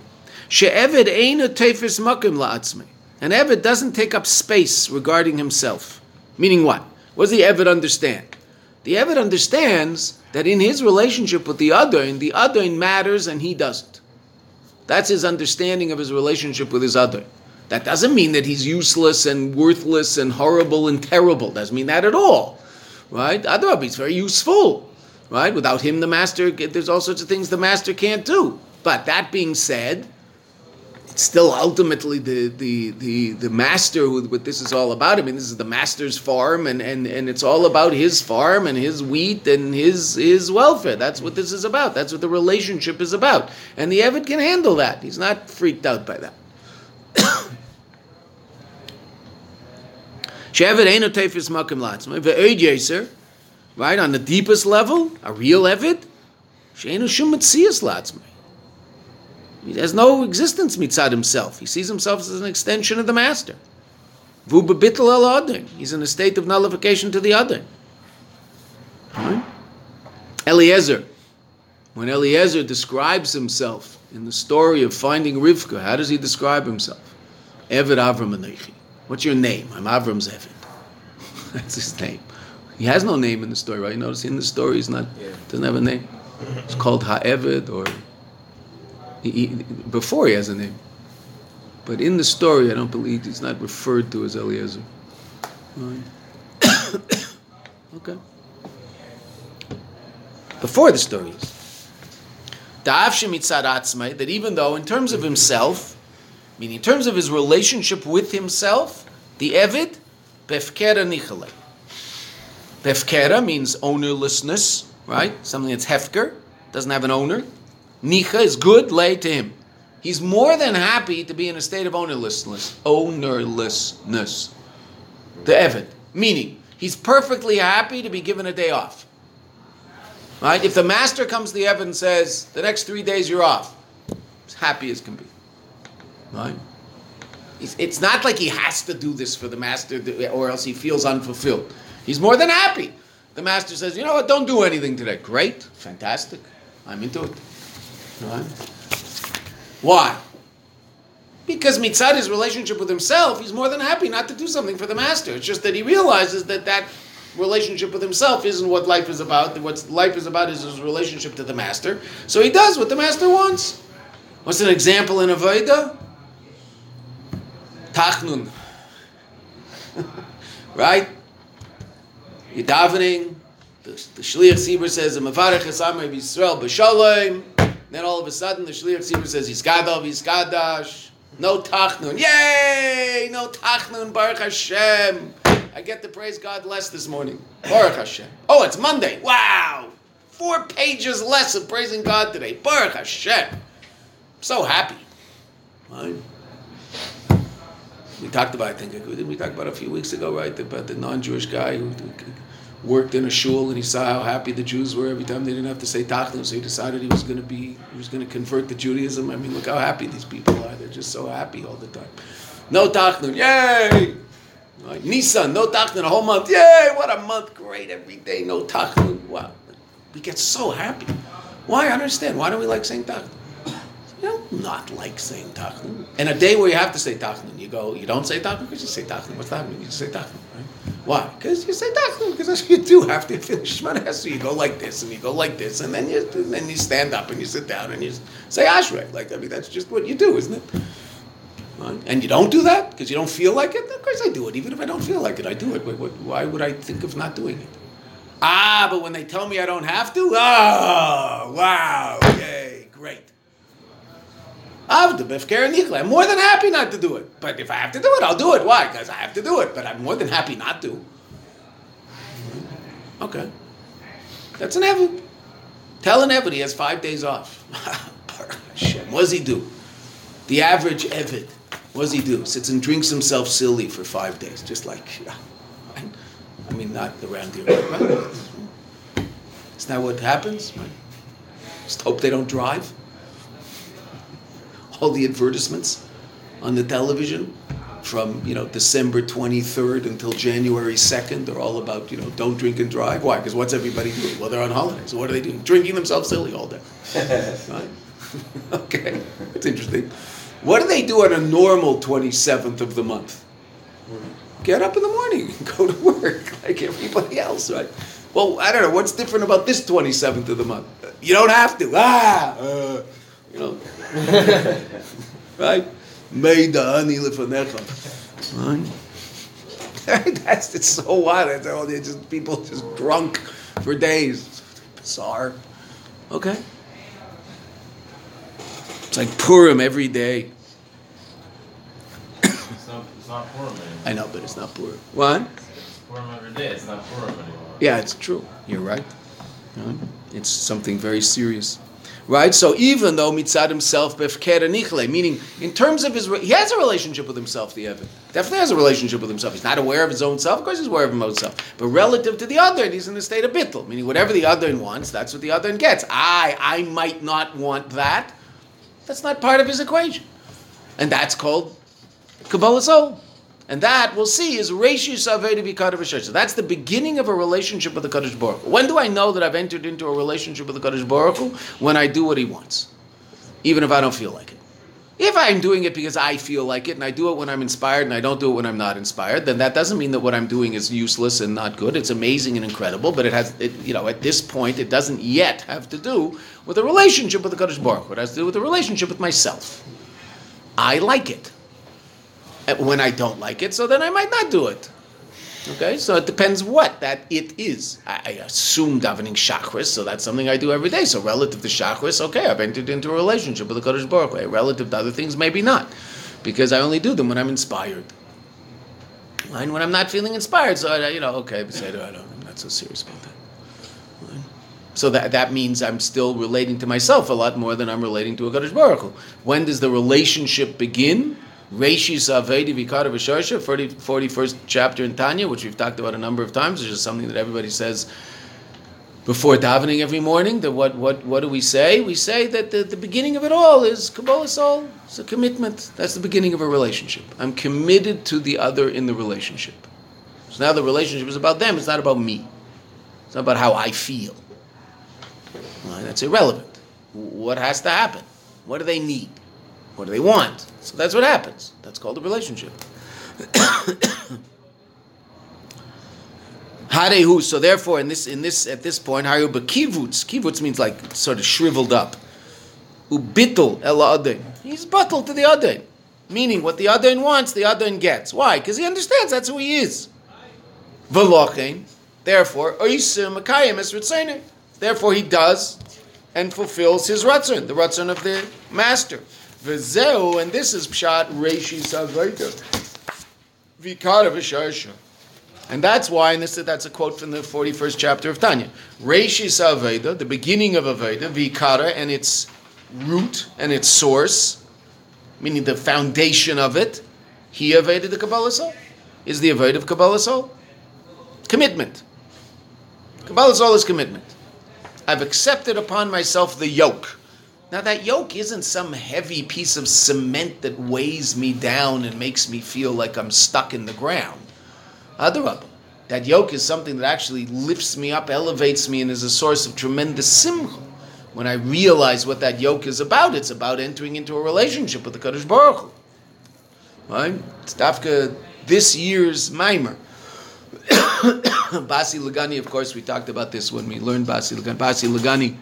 She'eved a tefis makim la'atzmi. An Eved doesn't take up space regarding himself. Meaning what? What does the Eved understand? The Eved understands that in his relationship with the other, in the other in matters and he doesn't. That's his understanding of his relationship with his other. That doesn't mean that he's useless and worthless and horrible and terrible. Doesn't mean that at all, right? Otherwise, he's very useful, right? Without him, the master, there's all sorts of things the master can't do. But that being said, still ultimately the, the, the, the master who what this is all about. I mean, this is the master's farm, and, and, and it's all about his farm and his wheat and his his welfare. That's what this is about. That's what the relationship is about. And the Evid can handle that. He's not freaked out by that. Right on the deepest level, a real Evid, she'enu shum mitzias latzmai. He has no existence mitzad himself. He sees himself as an extension of the master. Vubabitel el adin. He's in a state of nullification to the other. Right? Eliezer. When Eliezer describes himself in the story of finding Rivka, how does he describe himself? Eved Avram Anechi. What's your name? I'm Avram's Eved. That's his name. He has no name in the story, right? You notice in the story he's not yeah. doesn't have a name. It's called Ha'eved or he, before he has a name. But in the story, I don't believe he's not referred to as Eliezer. okay. Before the story is that even though in terms of himself, meaning in terms of his relationship with himself, the Evid, befkera nichale. Befkera means ownerlessness, right? Something that's hefker, doesn't have an owner. Nicha is good, lay to him. He's more than happy to be in a state of ownerlessness. Ownerlessness. The Evid. Meaning, he's perfectly happy to be given a day off. Right? If the master comes to the Evid and says, the next three days you're off, he's happy as can be. Right? It's not like he has to do this for the master or else he feels unfulfilled. He's more than happy. The master says, you know what, don't do anything today. Great, fantastic. I'm into it. Right? Why? Because mitzad his relationship with himself, he's more than happy not to do something for the master. It's just that he realizes that that relationship with himself isn't what life is about. What life is about is his relationship to the master. So he does what the master wants. What's an example in Avodah? Tachnun. right? You're davening. The, the Shliach Tzibur says, "Mavarech Yisrael b'Shalom." Then all of a sudden the Shliach Tzibur says, Yiskadav, Yiskadash. No Tachnun. Yay! No Tachnun, Baruch Hashem. I get to praise God less this morning. Baruch Hashem. Oh, it's Monday. Wow. Four pages less of praising God today. Baruch Hashem. I'm so happy. Right? We talked about, I think, we talk about a few weeks ago, right? About the non-Jewish guy who worked in a shul and he saw how happy the Jews were every time they didn't have to say Tachnun, so he decided he was going to be, he was going to convert to Judaism. I mean, look how happy these people are. They're just so happy all the time. No Tachnun, yay! Like Nissan, no Tachnun a whole month, yay! What a month, great every day, no Tachnun. Wow, we get so happy. Why? I understand. Why don't we like saying Tachnun? You don't not like saying Tachnun. And a day where you have to say Tachnun, you go, you don't say Tachnun because you say Tachnun. What's that mean? You say Tachnun, right? Why? Because you say Tachnun. Because you do have to finish Shemana So you go like this and you go like this, and then you and then you stand up and you sit down and you say ashrei. Like I mean, that's just what you do, isn't it? Right? And you don't do that because you don't feel like it. Of course, I do it. Even if I don't feel like it, I do it. Why would I think of not doing it? Ah, but when they tell me I don't have to, oh, wow, yay, great. I'm more than happy not to do it. But if I have to do it, I'll do it. Why? Because I have to do it. But I'm more than happy not to. Okay. That's an Evid. Tell an Evid he has five days off. what does he do? The average Evid, what does he do? Sits and drinks himself silly for five days. Just like, I mean, not around here. Right? Isn't that what happens? Right? Just hope they don't drive all the advertisements on the television from you know December 23rd until January 2nd are all about you know don't drink and drive. Why? Because what's everybody doing? Well, they're on holidays. So what are they doing? Drinking themselves silly all day. right? okay, it's interesting. What do they do on a normal 27th of the month? Get up in the morning and go to work like everybody else, right? Well, I don't know what's different about this 27th of the month. You don't have to. Ah, uh, you know. right? Made the honey lefanecha. Right? That's it's so wild. It's all they just people just drunk for days. Bizarre. Okay. It's like Purim every day. It's not, it's not Purim anymore. I know, but it's not Purim. What? It's Purim every day. It's not Purim anymore. Yeah, it's true. You're right. It's something very serious. Right? So even though mitzad himself nichle, meaning in terms of his, he has a relationship with himself, the Evan. Definitely has a relationship with himself. He's not aware of his own self. Of course he's aware of himself. But relative to the other, he's in a state of bittel, meaning whatever the other wants, that's what the other gets. I, I might not want that. That's not part of his equation. And that's called Kabbalah soul. And that we'll see is Reishi Savedi Bikadav So that's the beginning of a relationship with the Kadosh Baruch When do I know that I've entered into a relationship with the Kadosh Baruch When I do what he wants. Even if I don't feel like it. If I'm doing it because I feel like it and I do it when I'm inspired and I don't do it when I'm not inspired, then that doesn't mean that what I'm doing is useless and not good. It's amazing and incredible, but it has, it, you know, at this point, it doesn't yet have to do with a relationship with the Kadosh Baruch It has to do with a relationship with myself. I like it Uh, when I don't like it, so then I might not do it. Okay, so it depends what that it is. I, I assume davening shachris, so that's something I do every day. So relative to shachris, okay, I've entered into a relationship with the Kadosh Baruch Hu. Relative to other things, maybe not, because I only do them when I'm inspired. And when I'm not feeling inspired, so I, you know, okay, I don't, I'm not so serious about that. So that, that means I'm still relating to myself a lot more than I'm relating to a Kadosh Baruch Hu. When does the relationship begin? Reishis Avedi Vikara Visharsha, 41st chapter in Tanya, which we've talked about a number of times, which is something that everybody says before davening every morning. That what, what, what do we say? We say that the, the beginning of it all is Kabbalah Soul. It's a commitment. That's the beginning of a relationship. I'm committed to the other in the relationship. So now the relationship is about them, it's not about me. It's not about how I feel. That's irrelevant. What has to happen? What do they need? What do they want? So that's what happens. That's called a relationship. Harehu. So therefore, in this, in this, at this point, harehu bekivutz. Kivutz means like sort of shriveled up. Ubitul el He's buttled to the other. Meaning, what the other wants, the other gets. Why? Because he understands that's who he is. Velochein. Therefore, Therefore, he does and fulfills his ratzon, the ratzon of the master. V'zeu, and this is pshat reishi savaita. Vikara v'sharsha. And that's why, and this, is that's a quote from the 41st chapter of Tanya. Reishis Aveda, the beginning of Aveda, Vikara, and its root and its source, meaning the foundation of it, he Aveda the Kabbalah soul, is the Aveda of Kabbalah soul. Commitment. Kabbalah soul is commitment. I've accepted upon myself the yoke. Now, that yoke isn't some heavy piece of cement that weighs me down and makes me feel like I'm stuck in the ground. Adarabah. That yoke is something that actually lifts me up, elevates me, and is a source of tremendous simcha. When I realize what that yoke is about, it's about entering into a relationship with the Kadosh Baruch Hu. Right? It's Dafka this year's Mimer. Basi Lagani, of course, we talked about this when we learned Basi Lagani. Basi Lagani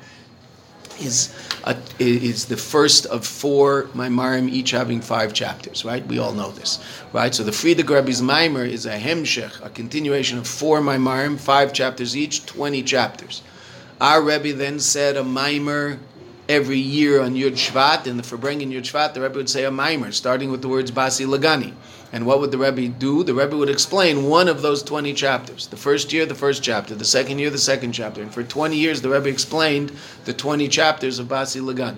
is a, is the first of four Maimarim, each having five chapters, right? We all know this, right? So the Frierdiker Rebbe's Maimer is a hemshech, a continuation of four Maimarim, five chapters each, 20 chapters. Our Rebbe then said a Maimer every year on Yud Shvat, and for bringing Yud Shvat, the Rebbe would say a Maimer, starting with the words Basi Lagani. And what would the Rebbe do? The Rebbe would explain one of those 20 chapters. The first year, the first chapter. The second year, the second chapter. And for 20 years, the Rebbe explained the 20 chapters of Basi Lagan.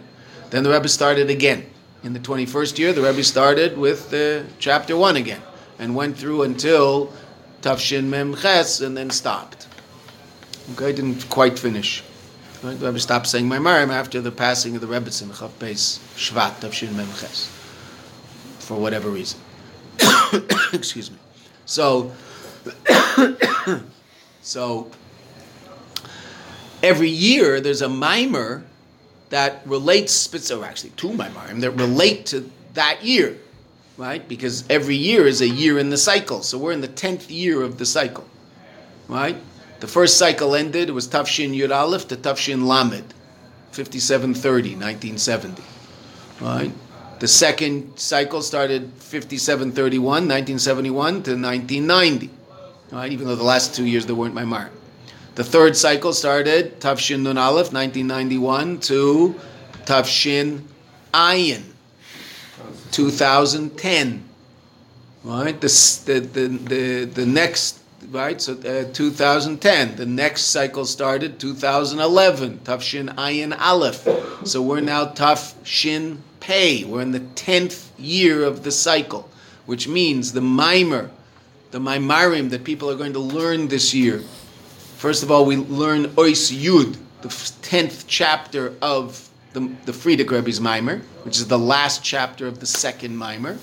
Then the Rebbe started again. In the 21st year, the Rebbe started with uh, chapter 1 again and went through until Tafshin Mem Ches and then stopped. Okay, didn't quite finish. Right? The Rebbe stopped saying Maimarim after the passing of the Rebbe Chav Beis Shvat of Mem Ches for whatever reason. Excuse me. So, so every year there's a mimer that relates, or actually two mimarim that relate to that year, right? Because every year is a year in the cycle. So we're in the tenth year of the cycle, right? The first cycle ended. It was Tafshin Yud Aleph to Tafshin Lamed, 5730, 1970, right? The second cycle started 5731, 1971 to 1990. Right? Even though the last two years there weren't my mark. The third cycle started Tafshin Nun Aleph, 1991 to Tafshin Ayin, 2010. Right? The, the, the, the, the next, right? So uh, 2010. The next cycle started 2011, Tafshin Ayin Aleph. So we're now Tafshin pay. We're in the tenth year of the cycle, which means the mimer, the maimarim that people are going to learn this year. First of all, we learn Ois Yud, the tenth chapter of the, the Frierdiker Rebbe's mimer, which is the last chapter of the second mimer.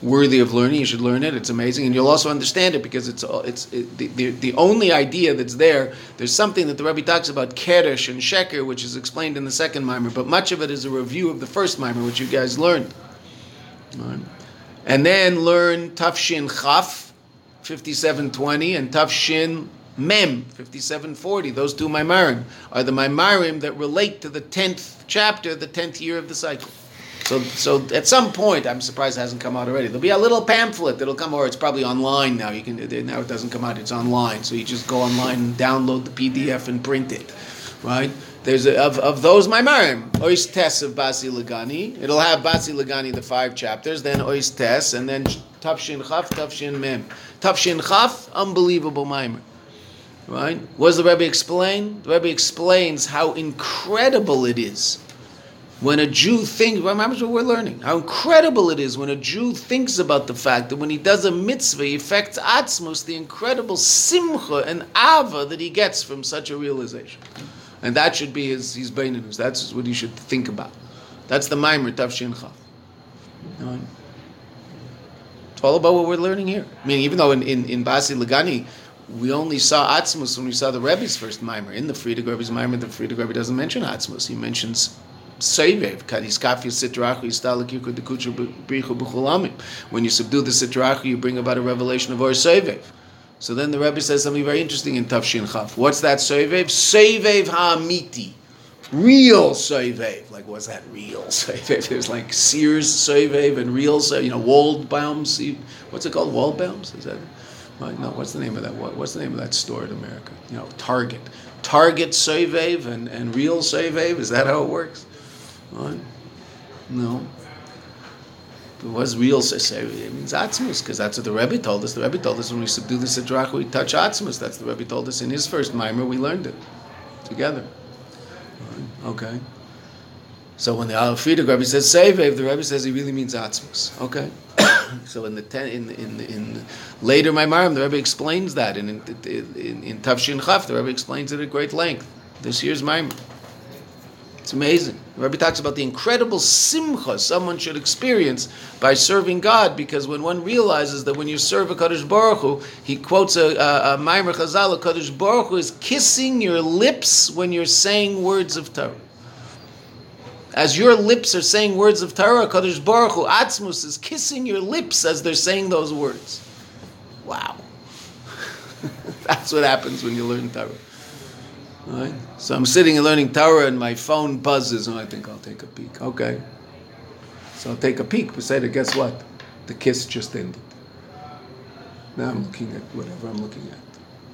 Worthy of learning, you should learn it. It's amazing, and you'll also understand it because it's it's it, the, the, the only idea that's there. There's something that the Rebbe talks about Keresh and Sheker, which is explained in the second mimer, but much of it is a review of the first mimer, which you guys learned. Right. And then learn Tafshin Chaf, 5720, and Tafshin Mem, 5740. Those two Maimarim are the Maimarim that relate to the 10th chapter, the 10th year of the cycle. So, so at some point, I'm surprised it hasn't come out already. There'll be a little pamphlet that'll come, or it's probably online now. You can now it doesn't come out; it's online. So you just go online and download the PDF and print it, right? There's a, of, of those Maimarim, Ois Tes of Basi Lagani. It'll have Basi Lagani the five chapters, then Ois Tes, and then Tafshin Chaf, Tafshin Mem. Tafshin Chaf, unbelievable Maimar. Right? What does the Rebbe explain? The Rebbe explains how incredible it is when a Jew thinks, remember what we're learning, how incredible it is when a Jew thinks about the fact that when he does a mitzvah, he affects atzmos, the incredible simcha and ava that he gets from such a realization. And that should be his, his beinanus. That's what he should think about. That's the Maimer Tafshin Chaf. It's all about what we're learning here. I mean, even though in, in, in Basi Lagani, we only saw Atzmus when we saw the Rebbe's first Maimer. In the Frierdiker Rebbe's Maimer, the Frierdiker Rebbe doesn't mention Atzmus. He mentions When you subdue the Sitrachu, you bring about a revelation of our Seivev. So then the Rebbe says something very interesting in Tafshin Chaf. What's that Seivev? Seivev Ha'amiti. Real Seivev. Like, what's that real Seivev? There's like Sears Seivev and real you know, Waldbaums. What's it called? Waldbaums? Is that No, what's the name of that? What's the name of that store in America? You know, Target. Target Seivev and, and real Seivev? Is that how it works? Right? No. it was real Seseri, it means Atzmus, because that's what the Rebbe told us. The Rebbe told us when we subdue the Sidrach, we touch Atzmus. That's the Rebbe told us in his first mimer, we learned it together. Okay. So when the Frierdiker Rebbe says Sevev, the Rebbe says he really means Atzmus. Okay. so in the ten, in in in later Maimarim, the Rebbe explains that, and in in, in Tafshin Chaf, the Rebbe explains it at great length. This year's Maimar. It's amazing. The Rebbe talks about the incredible simcha someone should experience by serving God, because when one realizes that when you serve a Kadosh Baruch Hu, he quotes a, a, a Maimer Chazal, a Kadosh Baruch Hu is kissing your lips when you're saying words of Torah. As your lips are saying words of Torah, Kadosh Baruch Hu, Atzmus is kissing your lips as they're saying those words. Wow. That's what happens when you learn Torah. Right? So I'm sitting and learning Torah and my phone buzzes and I think I'll take a peek. Okay. So I'll take a peek. But say, guess what? The kiss just ended. Now I'm looking at whatever I'm looking at.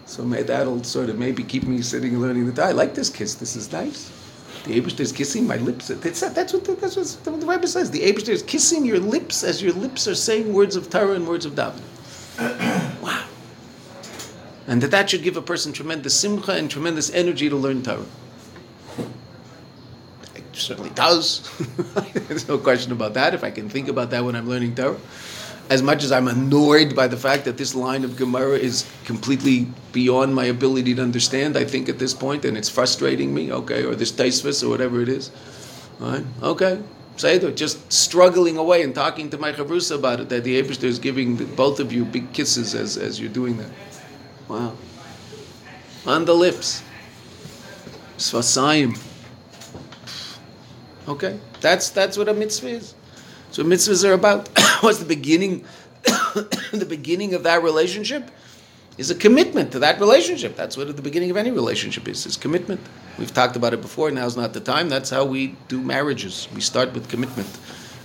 So may, that'll sort of maybe keep me sitting and learning the Torah. I like this kiss. This is nice. The Abishter is kissing my lips. That's, that's, what, the, that's what the Bible says. The Abishter is kissing your lips as your lips are saying words of Torah and words of davening. wow. And that that should give a person tremendous simcha and tremendous energy to learn Torah. It certainly does. There's no question about that. If I can think about that when I'm learning Torah. As much as I'm annoyed by the fact that this line of Gemara is completely beyond my ability to understand, I think at this point, and it's frustrating me, okay, or this Taisvis or whatever it is. All right? Okay. Say it, just struggling away and talking to my Chavrusa about it, that the Abishter is giving both of you big kisses as, as you're doing that. Wow. On the lips. Svasayim. Okay, that's that's what a mitzvah is. So mitzvahs are about. What's the beginning? the beginning of that relationship is a commitment to that relationship. That's what the beginning of any relationship is: is commitment. We've talked about it before. Now's not the time. That's how we do marriages. We start with commitment,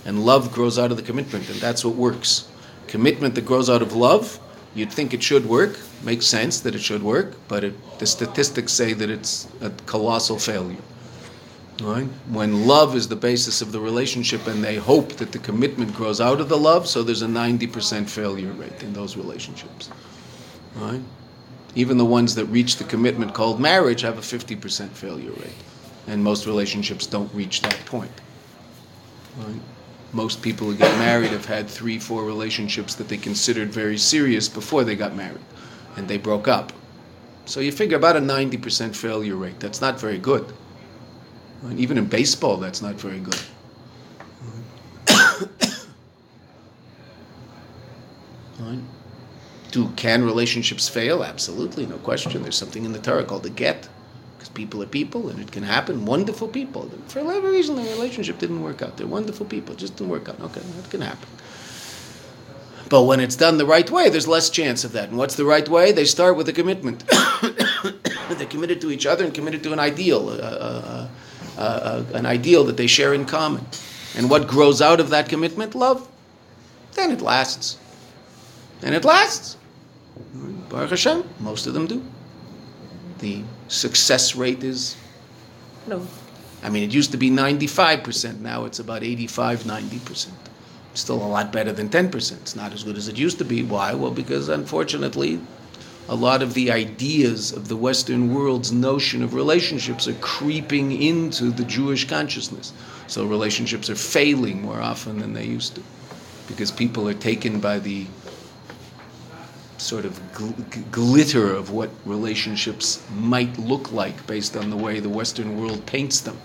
and love grows out of the commitment, and that's what works. Commitment that grows out of love You'd think it should work, makes sense that it should work, but it, the statistics say that it's a colossal failure. Right? When love is the basis of the relationship and they hope that the commitment grows out of the love, so there's a 90% failure rate in those relationships. Right? Even the ones that reach the commitment called marriage have a 50% failure rate. And most relationships don't reach that point. Right? Most people who get married have had three, four relationships that they considered very serious before they got married, and they broke up. So you figure about a 90% failure rate. That's not very good. And even in baseball, that's not very good. Do can relationships fail? Absolutely, no question. There's something in the Torah called the get because people are people and it can happen. Wonderful people. For whatever reason, the relationship didn't work out. They're wonderful people. Just didn't work out. Okay, that can happen. But when it's done the right way, there's less chance of that. And what's the right way? They start with a commitment. They're committed to each other and committed to an ideal, uh, uh, uh, uh, an ideal that they share in common. And what grows out of that commitment? Love. Then it lasts. And it lasts. Baruch Hashem, most of them do. The success rate is, no. I mean, it used to be 95%, now it's about 85, 90%. Still a lot better than 10%. It's not as good as it used to be. Why? Well, because unfortunately, a lot of the ideas of the Western world's notion of relationships are creeping into the Jewish consciousness. So relationships are failing more often than they used to because people are taken by the sort of gl- glitter of what relationships might look like based on the way the Western world paints them.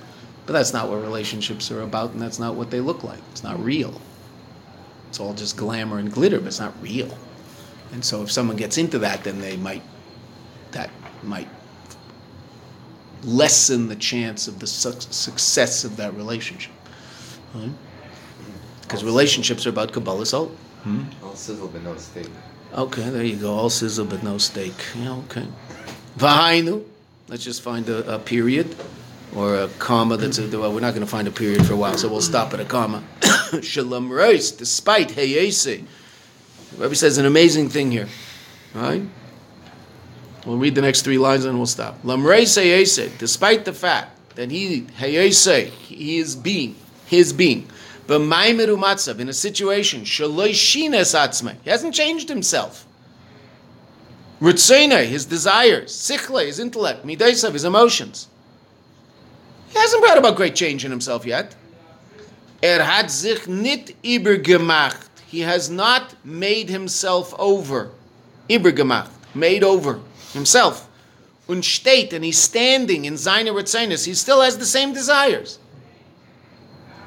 But that's not what relationships are about, and that's not what they look like. It's not real. It's all just glamour and glitter, but it's not real. And so if someone gets into that, then they might, that might lessen the chance of the su- success of that relationship. Because right? relationships are about Kabbalah soul. Hmm? All sizzle but no steak. Okay, there you go. All sizzle but no steak. Yeah, okay. Vahainu. Let's just find a, a period or a comma that's a, well, we're not going to find a period for a while, so we'll stop at a comma. Shalom reis, despite heyese. Rabbi says an amazing thing here. Right? We'll read the next three lines and we'll stop. Lamreis heyese, despite the fact that he heyese, he is being, his being. B'maimeru matzav, in a situation, shaloi shines atzmei. He hasn't changed himself. Ritzene, his desires. Sichle, his intellect. Midaisav, his emotions. He hasn't brought about great change in himself yet. Er hat sich nit übergemacht. He has not made himself over. Übergemacht, made over himself. Und steht, and he's standing in seine Ritzenis. He still has the same desires.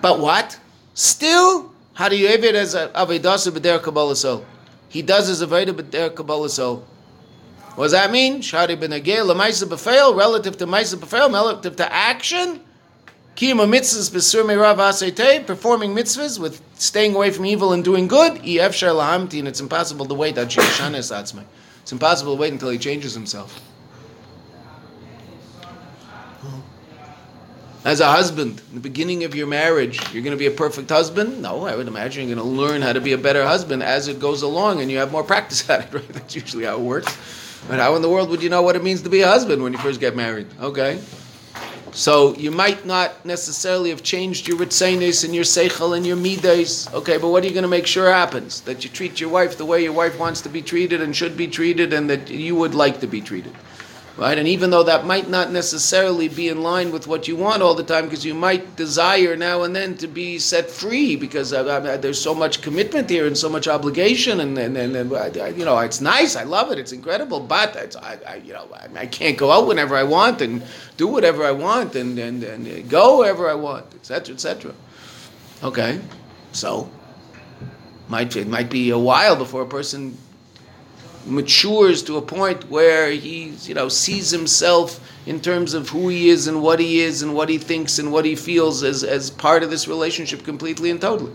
But what? Still, how do you have it as avedasa b'der kabbalah? He does his aveda b'der kabbalah. What does that mean? Shari b'nageh l'maisa b'feil, relative to maisa b'feil, relative to action. Kiyama mitzvahs b'sur meirav aseitei, performing mitzvahs with staying away from evil and doing good. Efshar lahamti, and it's impossible to wait. It's impossible to wait until he changes himself. As a husband, in the beginning of your marriage, you're going to be a perfect husband? No, I would imagine you're going to learn how to be a better husband as it goes along and you have more practice at it, right? That's usually how it works. But how in the world would you know what it means to be a husband when you first get married? Okay. So you might not necessarily have changed your ritzenis and your seichel and your midas. Okay, but what are you going to make sure happens? That you treat your wife the way your wife wants to be treated and should be treated and that you would like to be treated right? And even though that might not necessarily be in line with what you want all the time, because you might desire now and then to be set free, because uh, uh, there's so much commitment here and so much obligation, and and, and, and uh, you know it's nice, I love it, it's incredible, but it's, I, I you know I, I, can't go out whenever I want and do whatever I want and and, and go wherever I want, etc. etc. Okay, so might it might be a while before a person matures to a point where he, you know, sees himself in terms of who he is and what he is and what he thinks and what he feels as, as part of this relationship completely and totally.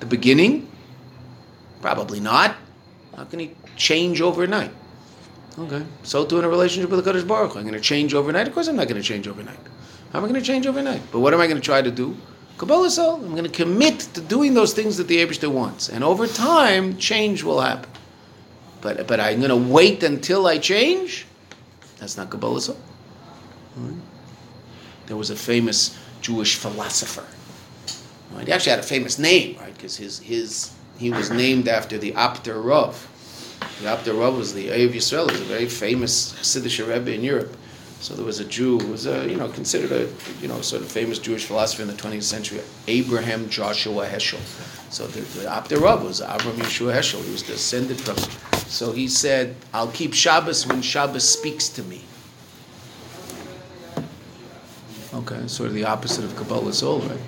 The beginning, probably not. How can he change overnight? Okay, so too in a relationship with the Kadosh Baruch I'm going to change overnight. Of course, I'm not going to change overnight. How am I going to change overnight? But what am I going to try to do? Kabbalah soul. I'm going to commit to doing those things that the Abishter wants, and over time, change will happen. But but I'm going to wait until I change. That's not Kabbalah. Right? There was a famous Jewish philosopher. Right? He actually had a famous name, right? Because his his he was named after the Apter Rav. The Apter Rav was the Ohev Yisrael, was a very famous Hasidic Rebbe in Europe. So there was a Jew who was a, you know considered a you know sort of famous Jewish philosopher in the 20th century, Abraham Joshua Heschel. So the, the Rav was Abraham Yeshua Heschel. He was descended from so he said, I'll keep Shabbos when Shabbos speaks to me. Okay, sort of the opposite of Kabbalah soul, right?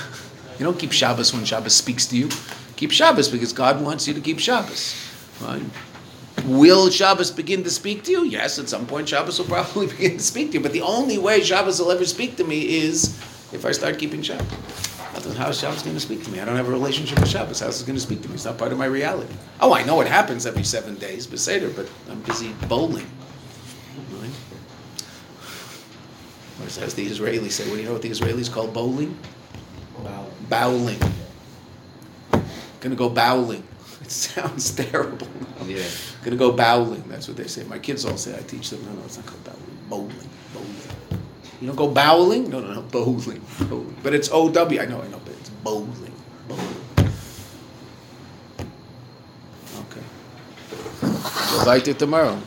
you don't keep Shabbos when Shabbos speaks to you. Keep Shabbos because God wants you to keep Shabbos. Right? Will Shabbos begin to speak to you? Yes, at some point Shabbos will probably begin to speak to you. But the only way Shabbos will ever speak to me is if I start keeping Shabbos. How is Shabbos going to speak to me? I don't have a relationship with Shabbos. How is it going to speak to me? It's not part of my reality. Oh, I know it happens every seven days, Beseder, but I'm busy bowling. Right? Or as the Israelis say, what do you know what the Israelis call bowling? Wow. Bowling. Gonna go bowling. It sounds terrible. Yeah. Gonna go bowling. That's what they say. My kids all say. I teach them. No, no, it's not called bowling. Bowling. You don't go bowling? No, no, no. Bowling. bowling. But it's O W. I know, I know, but it's bowling. Bowling. Okay. So, it tomorrow.